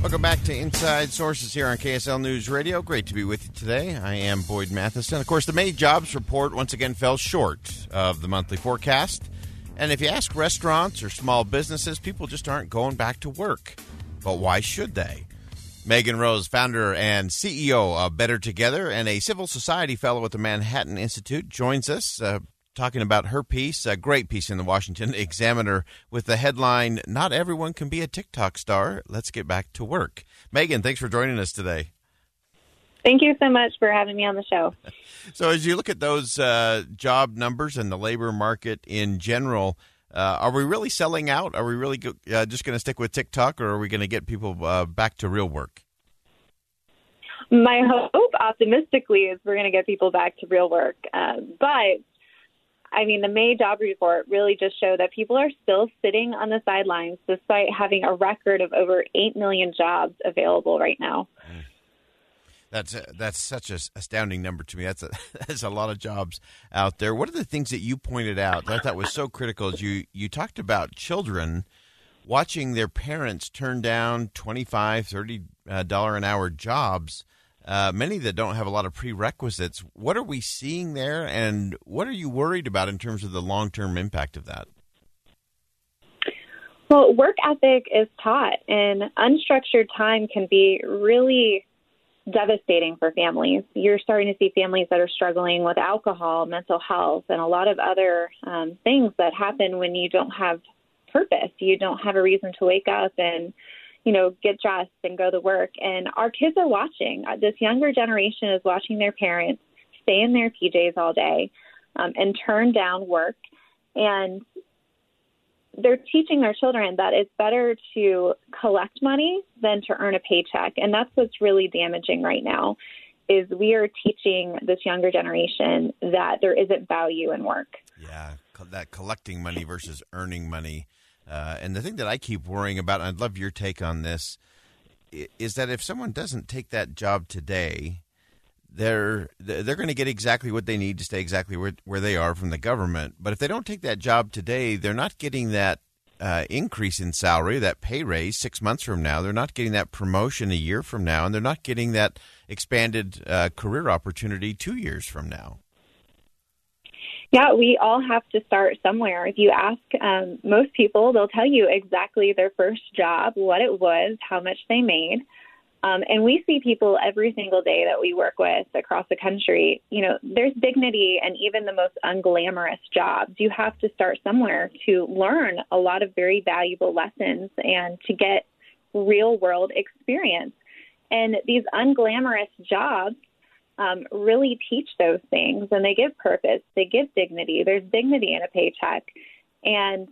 Welcome back to Inside Sources here on KSL News Radio. Great to be with you today. I am Boyd Matheson. Of course, the May jobs report once again fell short of the monthly forecast. And if you ask restaurants or small businesses, people just aren't going back to work. But why should they? Megan Rose, founder and CEO of Better Together and a civil society fellow at the Manhattan Institute, joins us. Uh, talking about her piece, a great piece in the Washington Examiner with the headline, Not Everyone Can Be a TikTok Star. Let's get back to work. Megan, thanks for joining us today. Thank you so much for having me on the show. So, as you look at those uh, job numbers and the labor market in general, uh, are we really selling out? Are we really go- uh, just going to stick with TikTok, or are we going to get people uh, back to real work? My hope, optimistically, is we're going to get people back to real work. Uh, but I mean, the May job report really just showed that people are still sitting on the sidelines despite having a record of over 8 million jobs available right now. That's a, that's such an astounding number to me. That's a that's a lot of jobs out there. What are the things that you pointed out that I thought was so critical? Is you you talked about children watching their parents turn down 25 30 uh, dollar an hour jobs uh, many that don't have a lot of prerequisites. What are we seeing there, and what are you worried about in terms of the long term impact of that? Well, work ethic is taught, and unstructured time can be really devastating for families. You're starting to see families that are struggling with alcohol, mental health, and a lot of other um, things that happen when you don't have purpose. You don't have a reason to wake up and you know, get dressed and go to work. And our kids are watching. Uh, this younger generation is watching their parents stay in their PJs all day um, and turn down work. And they're teaching their children that it's better to collect money than to earn a paycheck. And that's what's really damaging right now is we are teaching this younger generation that there isn't value in work. Yeah, that collecting money versus earning money uh, and the thing that I keep worrying about, I'd love your take on this, is that if someone doesn't take that job today, they're they're going to get exactly what they need to stay exactly where, where they are from the government. But if they don't take that job today, they're not getting that uh, increase in salary, that pay raise six months from now. They're not getting that promotion a year from now, and they're not getting that expanded uh, career opportunity two years from now. Yeah, we all have to start somewhere. If you ask um, most people, they'll tell you exactly their first job, what it was, how much they made. Um, and we see people every single day that we work with across the country. You know, there's dignity and even the most unglamorous jobs. You have to start somewhere to learn a lot of very valuable lessons and to get real world experience. And these unglamorous jobs um, really teach those things and they give purpose, they give dignity. There's dignity in a paycheck. And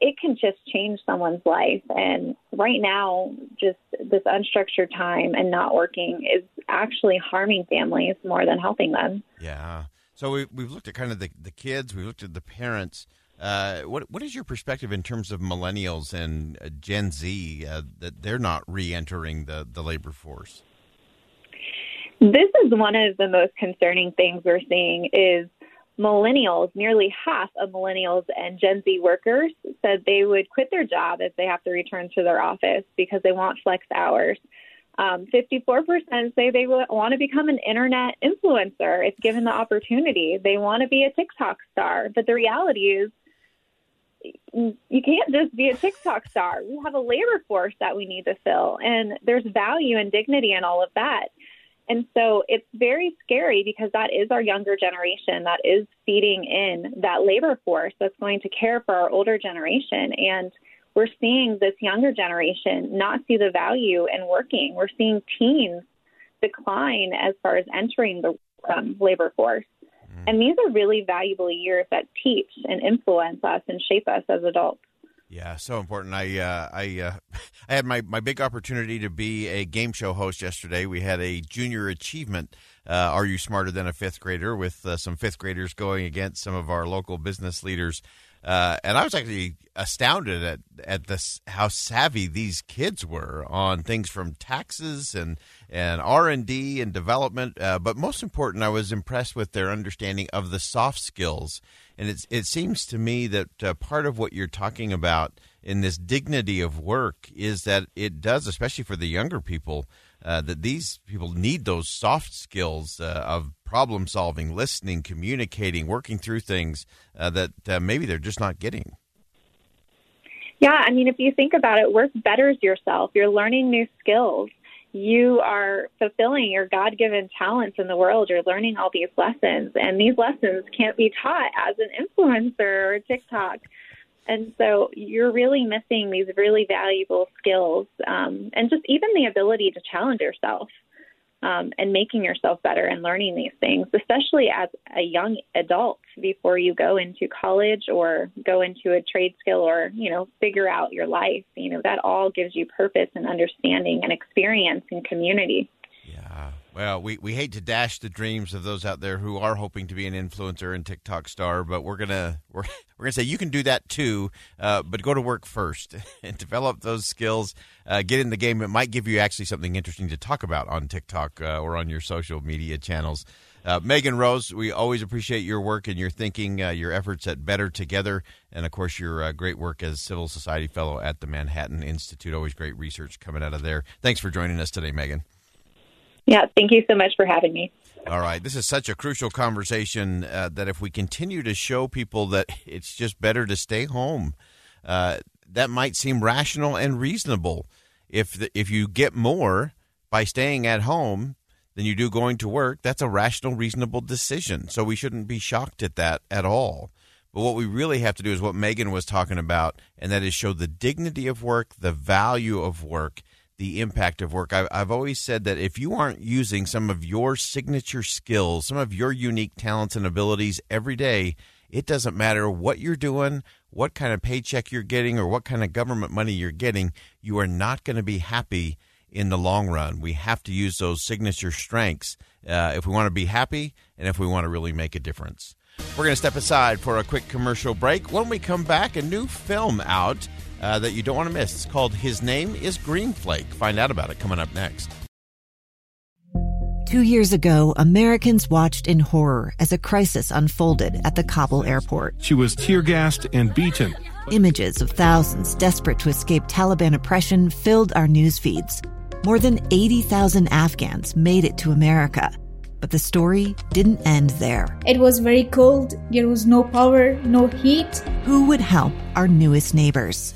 it can just change someone's life. And right now, just this unstructured time and not working is actually harming families more than helping them. Yeah. So we, we've looked at kind of the, the kids, we've looked at the parents. Uh, what what is your perspective in terms of millennials and uh, Gen Z uh, that they're not re-entering the, the labor force? This is one of the most concerning things we're seeing is millennials, nearly half of millennials and Gen Z workers said they would quit their job if they have to return to their office because they want flex hours. Um, 54% say they want to become an internet influencer if given the opportunity. They want to be a TikTok star. But the reality is, you can't just be a TikTok star. We have a labor force that we need to fill, and there's value and dignity in all of that. And so it's very scary because that is our younger generation that is feeding in that labor force that's going to care for our older generation. And we're seeing this younger generation not see the value in working. We're seeing teens decline as far as entering the um, labor force. Mm. And these are really valuable years that teach and influence us and shape us as adults. Yeah, so important. I uh, I uh, I had my, my big opportunity to be a game show host yesterday. We had a junior achievement. Uh, Are you smarter than a fifth grader? With uh, some fifth graders going against some of our local business leaders, uh, and I was actually astounded at at this how savvy these kids were on things from taxes and and R and D and development. Uh, but most important, I was impressed with their understanding of the soft skills and it's, it seems to me that uh, part of what you're talking about in this dignity of work is that it does, especially for the younger people, uh, that these people need those soft skills uh, of problem solving, listening, communicating, working through things uh, that uh, maybe they're just not getting. Yeah, I mean, if you think about it, work betters yourself. You're learning new skills you are fulfilling your God given talents in the world. You're learning all these lessons, and these lessons can't be taught as an influencer or TikTok. And so you're really missing these really valuable skills um, and just even the ability to challenge yourself um, and making yourself better and learning these things, especially as a young adult before you go into college or go into a trade skill or, you know, figure out your life. You know, that all gives you purpose and understanding and experience and community. Yeah. Well, we, we hate to dash the dreams of those out there who are hoping to be an influencer and TikTok star, but we're gonna we're we're gonna say you can do that too, uh, but go to work first and develop those skills. Uh, get in the game. It might give you actually something interesting to talk about on TikTok uh, or on your social media channels. Uh, Megan Rose, we always appreciate your work and your thinking, uh, your efforts at Better Together, and of course your uh, great work as civil society fellow at the Manhattan Institute. Always great research coming out of there. Thanks for joining us today, Megan. Yeah, thank you so much for having me. All right. This is such a crucial conversation uh, that if we continue to show people that it's just better to stay home, uh, that might seem rational and reasonable. If the, if you get more by staying at home than you do going to work, that's a rational, reasonable decision. So we shouldn't be shocked at that at all. But what we really have to do is what Megan was talking about, and that is show the dignity of work, the value of work, the impact of work. I've, I've always said that if you aren't using some of your signature skills, some of your unique talents and abilities every day, it doesn't matter what you're doing, what kind of paycheck you're getting, or what kind of government money you're getting, you are not going to be happy in the long run. We have to use those signature strengths uh, if we want to be happy and if we want to really make a difference. We're going to step aside for a quick commercial break. When we come back, a new film out uh, that you don't want to miss. It's called His Name is Green Flake. Find out about it coming up next. Two years ago, Americans watched in horror as a crisis unfolded at the Kabul airport. She was tear gassed and beaten. Images of thousands desperate to escape Taliban oppression filled our news feeds. More than 80,000 Afghans made it to America. But the story didn't end there. It was very cold. There was no power, no heat. Who would help our newest neighbors?